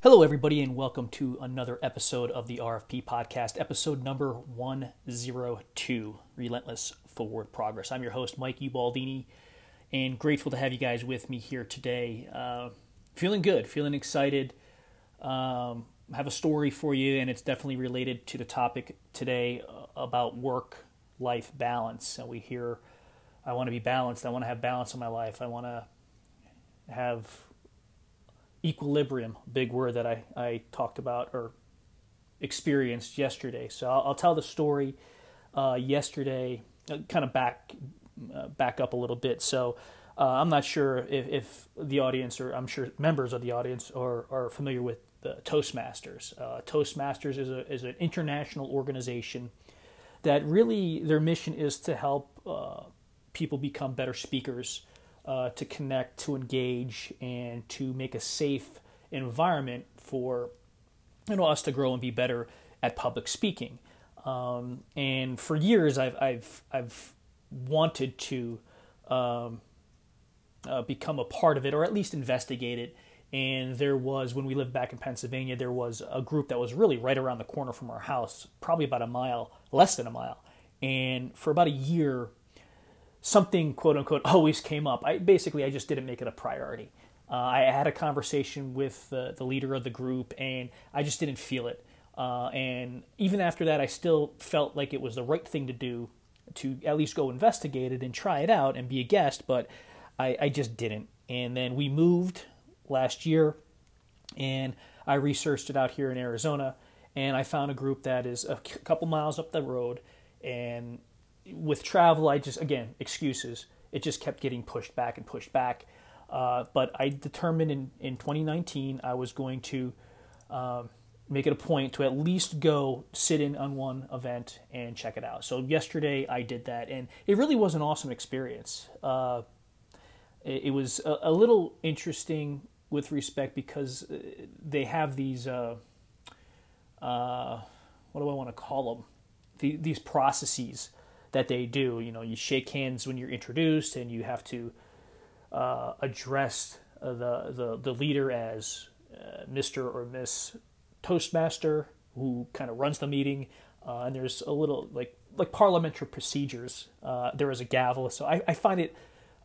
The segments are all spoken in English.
Hello, everybody, and welcome to another episode of the RFP podcast, episode number 102 Relentless Forward Progress. I'm your host, Mike Ubaldini, and grateful to have you guys with me here today. Uh, feeling good, feeling excited. Um, have a story for you, and it's definitely related to the topic today uh, about work life balance. And we hear, I want to be balanced, I want to have balance in my life, I want to have equilibrium, big word that I, I talked about or experienced yesterday. So I'll, I'll tell the story uh, yesterday, uh, kind of back uh, back up a little bit. So uh, I'm not sure if, if, the audience, or I'm sure members of the audience, are, are familiar with the Toastmasters. Uh, Toastmasters is a is an international organization that really their mission is to help uh, people become better speakers uh, to connect, to engage, and to make a safe environment for you know us to grow and be better at public speaking. Um, and for years, I've I've I've wanted to um, uh, become a part of it, or at least investigate it. And there was when we lived back in Pennsylvania, there was a group that was really right around the corner from our house, probably about a mile, less than a mile. And for about a year, something quote unquote always came up. I basically I just didn't make it a priority. Uh, I had a conversation with the, leader of the group, and I just didn't feel it. Uh, and even after that, I still felt like it was the right thing to do to at least go investigate it and try it out and be a guest, but I, I just didn't. And then we moved last year, and I researched it out here in Arizona, and I found a group that is a couple miles up the road, and with travel, I just again excuses. It just kept getting pushed back and pushed back. Uh, but I determined in, in 2019 I was going to um, make it a point to at least go sit in on one event and check it out. So yesterday I did that, and it really was an awesome experience. Uh, it, it, was a, a, little interesting with respect because uh, they have these uh, uh, what do I want to call them? The, these processes that they do. You know, you shake hands when you're introduced, and you have to uh, address uh, the, the the leader as uh, Mr. or Miss Toastmaster, who kind of runs the meeting. Uh, and there's a little like like parliamentary procedures. Uh, there is a gavel, so I, I find it.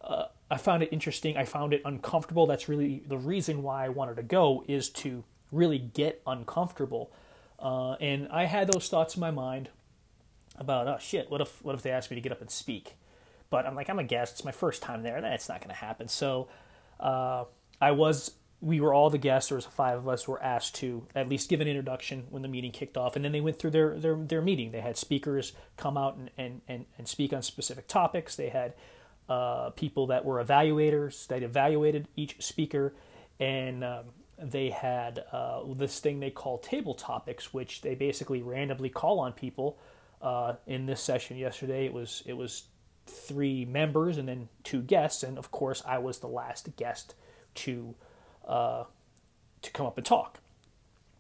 Uh, I found it interesting. I found it uncomfortable. That's really the reason why I wanted to go is to really get uncomfortable. and I had those thoughts in my mind about oh shit, what if what if they asked me to get up and speak? But I'm like I'm a guest. It's my first time there. That's not going to happen. So uh, I was. We were all the guests. There was five of us were asked to at least give an introduction when the meeting kicked off, and then they went through their their, their meeting. They had speakers come out and, and, and, and speak on specific topics. They had uh, people that were evaluators that evaluated each speaker, and um, they had uh, this thing they call table topics, which they basically randomly call on people uh, in this session yesterday. It was it was three members and then two guests, and of course I was the last guest to uh, to come up and talk.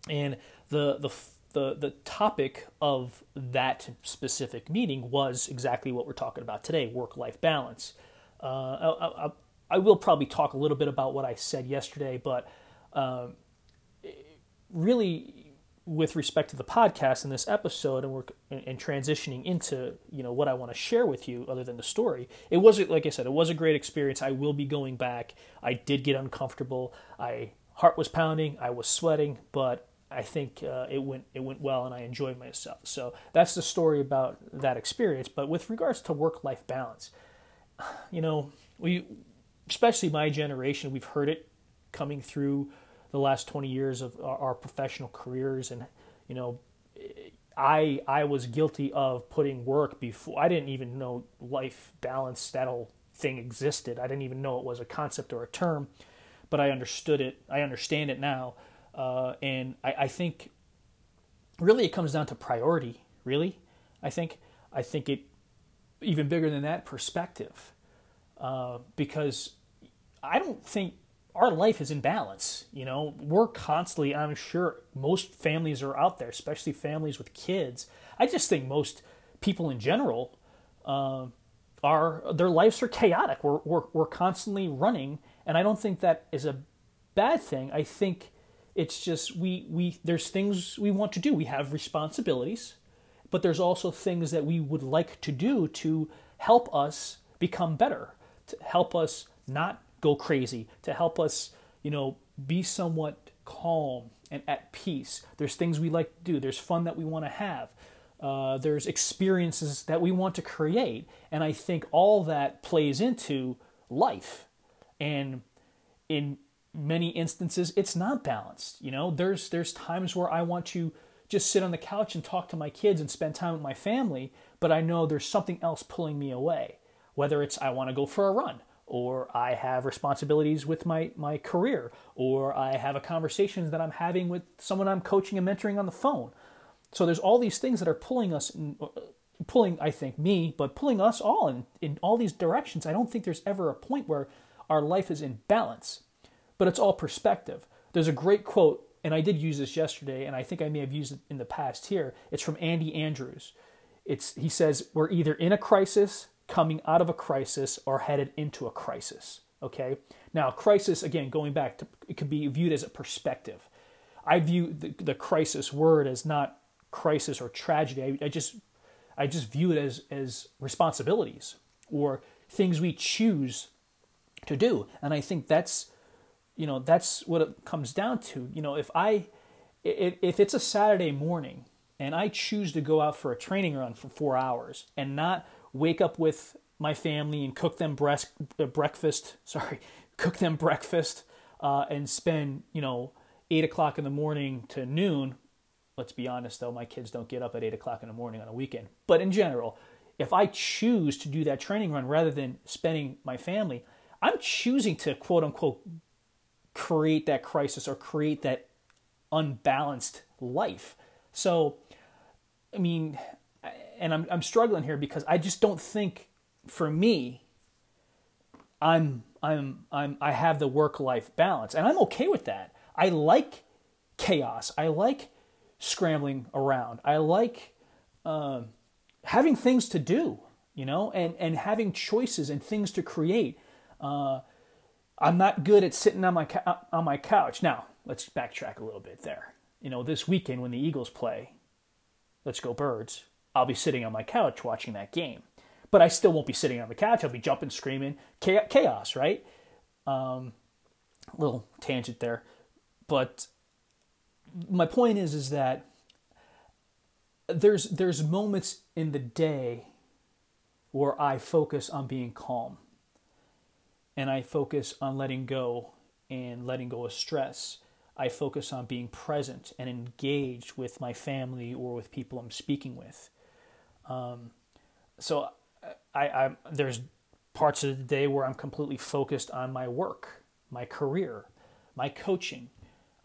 And the the the the topic of that specific meeting was exactly what we're talking about today: work life balance. Uh, I, I, I, will probably talk a little bit about what I said yesterday, but um, really with respect to the podcast in this episode and we're and transitioning into you know what I want to share with you other than the story it wasn't like I said it was a great experience. I will be going back. I did get uncomfortable. I heart was pounding. I was sweating but I think uh, it went it went well and I enjoyed myself. So that's the story about that experience. But with regards to work life balance you know we especially my generation we've heard it coming through the last 20 years of our, professional careers and you know I I was guilty of putting work before I didn't even know life balance that whole thing existed. I didn't even know it was a concept or a term, but I understood it. I understand it now, uh, and I, I, think really it comes down to priority. Really, I think I think it even bigger than that perspective, uh, because I don't think our life is in balance. You know, we're constantly, I'm sure most families are out there, especially families with kids. I just think most people in general uh, are, their lives are chaotic. We're, we're, we're constantly running, and I don't think that is a bad thing. I think It's just we we there's things we want to do. We have responsibilities, but there's also things that we would like to do to help us become better, to help us not go crazy, to help us, you know, be somewhat calm and at peace. There's things we like to do. There's fun that we want to have. Uh, there's experiences that we want to create. And I think all that plays into life. And in many instances, it's not balanced. You know, there's there's times where I want to just sit on the couch and talk to my kids and spend time with my family, but I know there's something else pulling me away. Whether it's I want to go for a run, or I have responsibilities with my, my career, or I have a conversation that I'm having with someone I'm coaching and mentoring on the phone. So there's all these things that are pulling us, uh, pulling, I think, me, but pulling us all in, in all these directions. I don't think there's ever a point where our life is in balance, but it's all perspective. There's a great quote, and I did use this yesterday, and I think I may have used it in the past here. It's from Andy Andrews. It's, he says, We're either in a crisis, coming out of a crisis, or headed into a crisis. Okay? Now, crisis, again, going back to it could be viewed as a perspective. I view the, the crisis word as not crisis or tragedy. I, I just I just view it as as responsibilities or things we choose to do. And I think that's you know that's what it comes down to. You know, if I if, if it's a Saturday morning and I choose to go out for a training run for four hours and not wake up with my family and cook them breast, uh, breakfast, sorry, cook them breakfast uh, and spend you know eight o'clock in the morning to noon Let's be honest though, my kids don't get up at 8 o'clock in the morning on a weekend. But in general, if I choose to do that training run rather than spending my family, I'm choosing to quote unquote create that crisis or create that unbalanced life. So, I mean, and I'm, I'm struggling here because I just don't think for me, I'm, I'm, I'm, I have the work life balance and I'm okay with that. I like chaos. I like scrambling around. I like uh, having things to do, you know, and, and having choices and things to create. Uh, I'm not good at sitting on my on my couch. Now, let's backtrack a little bit there. You know, this weekend when the Eagles play, let's go Birds. I'll be sitting on my couch watching that game, but I still won't be sitting on the couch. I'll be jumping, screaming, chaos, right? Um, little tangent there, but my point is is that there's there's moments in the day where I focus on being calm and I focus on letting go and letting go of stress. I focus on being present and engaged with my family or with people I'm speaking with. Um, so I, I, there's parts of the day where I'm completely focused on my work, my career, my coaching,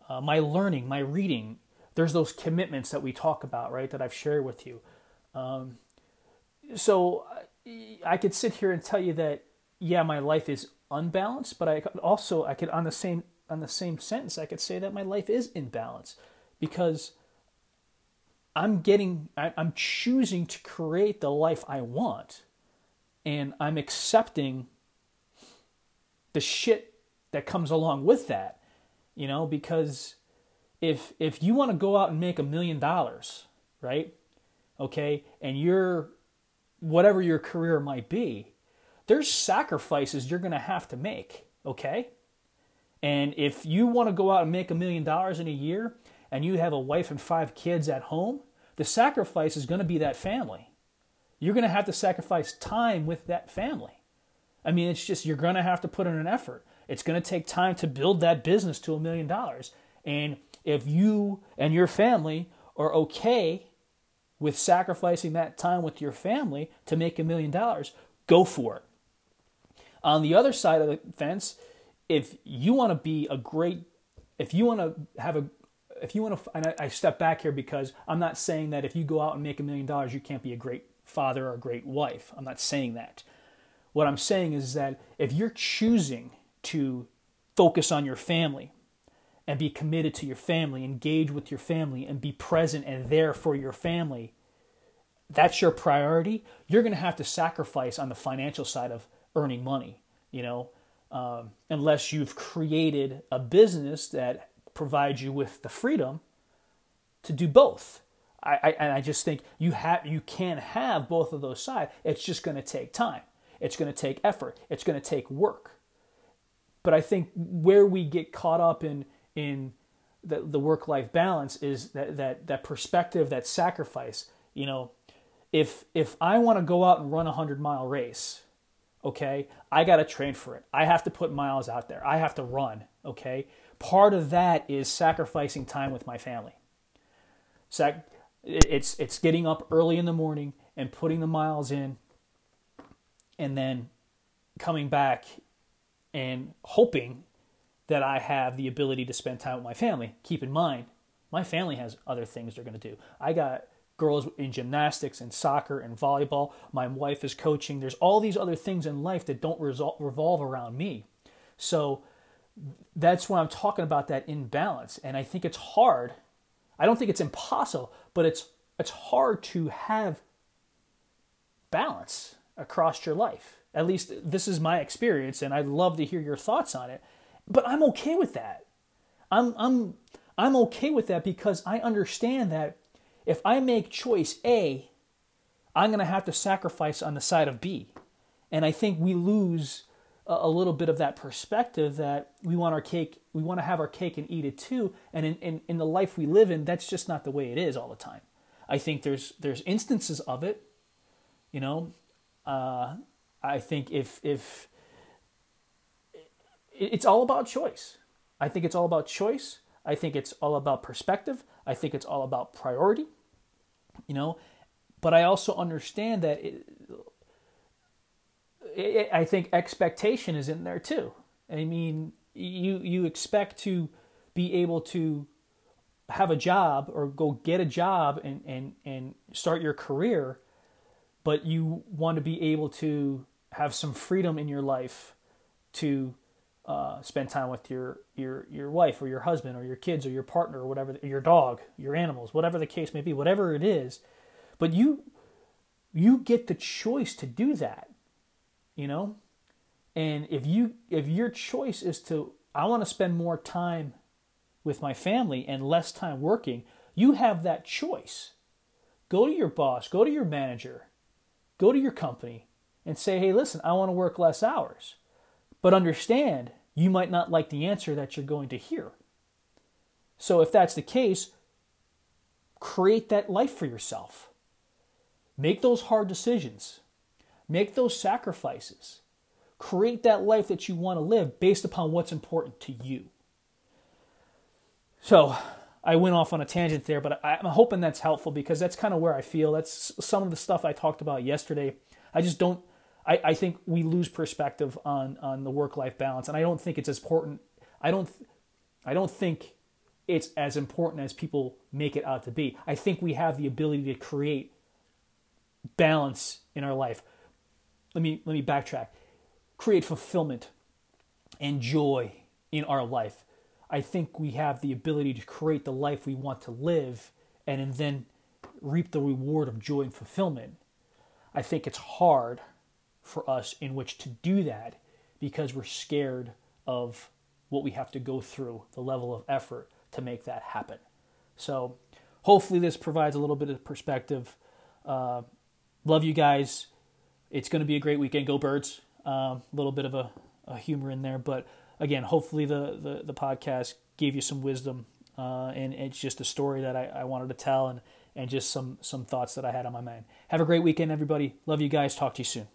uh, my learning, my reading. There's those commitments that we talk about, right? That I've shared with you. Um, so I could sit here and tell you that yeah, my life is unbalanced, but I also I could on the same on the same sentence I could say that my life is in balance because I'm getting I, I'm choosing to create the life I want, and I'm accepting the shit that comes along with that you know, because if if you want to go out and make a million dollars, right? Okay, and you're whatever your career might be, there's sacrifices you're going to have to make, okay? And if you want to go out and make a million dollars in a year and you have a wife and five kids at home, the sacrifice is going to be that family. You're going to have to sacrifice time with that family. I mean, it's just you're going to have to put in an effort. It's going to take time to build that business to a million dollars. And if you and your family are okay with sacrificing that time with your family to make a million dollars, go for it. On the other side of the fence, if you want to be a great, if you want to have a, if you want to, and I, step back here because I'm not saying that if you go out and make a million dollars, you can't be a great father or a great wife. I'm not saying that. What I'm saying is that if you're choosing to focus on your family and be committed to your family, engage with your family, and be present and there for your family, that's your priority, you're going to have to sacrifice on the financial side of earning money, you know, um, unless you've created a business that provide you with the freedom to do both. I, I, and I just think you have you can have both of those sides. It's just going to take time. It's going to take effort. It's going to take work. But I think where we get caught up in in the, the work life balance is that, that that perspective, that sacrifice. You know, if if I want to go out and run a hundred mile race, okay, I got to train for it. I have to put miles out there. I have to run. Okay, part of that is sacrificing time with my family. Sac- it's it's getting up early in the morning and putting the miles in, and then coming back and hoping that I have the ability to spend time with my family. Keep in mind, my family has other things they're going to do. I got girls in gymnastics and soccer and volleyball. My wife is coaching. There's all these other things in life that don't revolve around me. So that's why I'm talking about that imbalance. And I think it's hard. I don't think it's impossible, but it's it's hard to have balance across your life. At least this is my experience, and I'd love to hear your thoughts on it. But I'm okay with that. I'm I'm I'm okay with that because I understand that if I make choice A, I'm going to have to sacrifice on the side of B. And I think we lose a, little bit of that perspective that we want our cake, we want to have our cake and eat it too. And in, in, in the life we live in, that's just not the way it is all the time. I think there's there's instances of it, you know. Uh, I think if if it's all about choice. I think it's all about choice. I think it's all about perspective. I think it's all about priority. You know, but I also understand that it, it, I think expectation is in there too. I mean, you you expect to be able to have a job or go get a job and and and start your career, but you want to be able to have some freedom in your life to uh, spend time with your your your wife or your husband or your kids or your partner or whatever your dog your animals whatever the case may be whatever it is but you you get the choice to do that you know and if you if your choice is to i want to spend more time with my family and less time working you have that choice go to your boss go to your manager go to your company and say hey listen i want to work less hours but understand you might not like the answer that you're going to hear. So, if that's the case, create that life for yourself. Make those hard decisions, make those sacrifices. Create that life that you want to live based upon what's important to you. So, I went off on a tangent there, but I'm hoping that's helpful because that's kind of where I feel. That's some of the stuff I talked about yesterday. I just don't I, I think we lose perspective on on the work life balance, and I don't think it's as important. I don't I don't think it's as important as people make it out to be. I think we have the ability to create balance in our life. Let me let me backtrack. Create fulfillment and joy in our life. I think we have the ability to create the life we want to live and and then reap the reward of joy and fulfillment. I think it's hard for us in which to do that because we're scared of what we have to go through, the level of effort to make that happen. So, hopefully, this provides a little bit of perspective. Uh, love you guys. It's going to be a great weekend. Go Birds. A um, little bit of a, a, humor in there, but again, hopefully, the, the, the podcast gave you some wisdom. Uh, and it's just a story that I, I wanted to tell and, and just some, some thoughts that I had on my mind. Have a great weekend, everybody. Love you guys. Talk to you soon.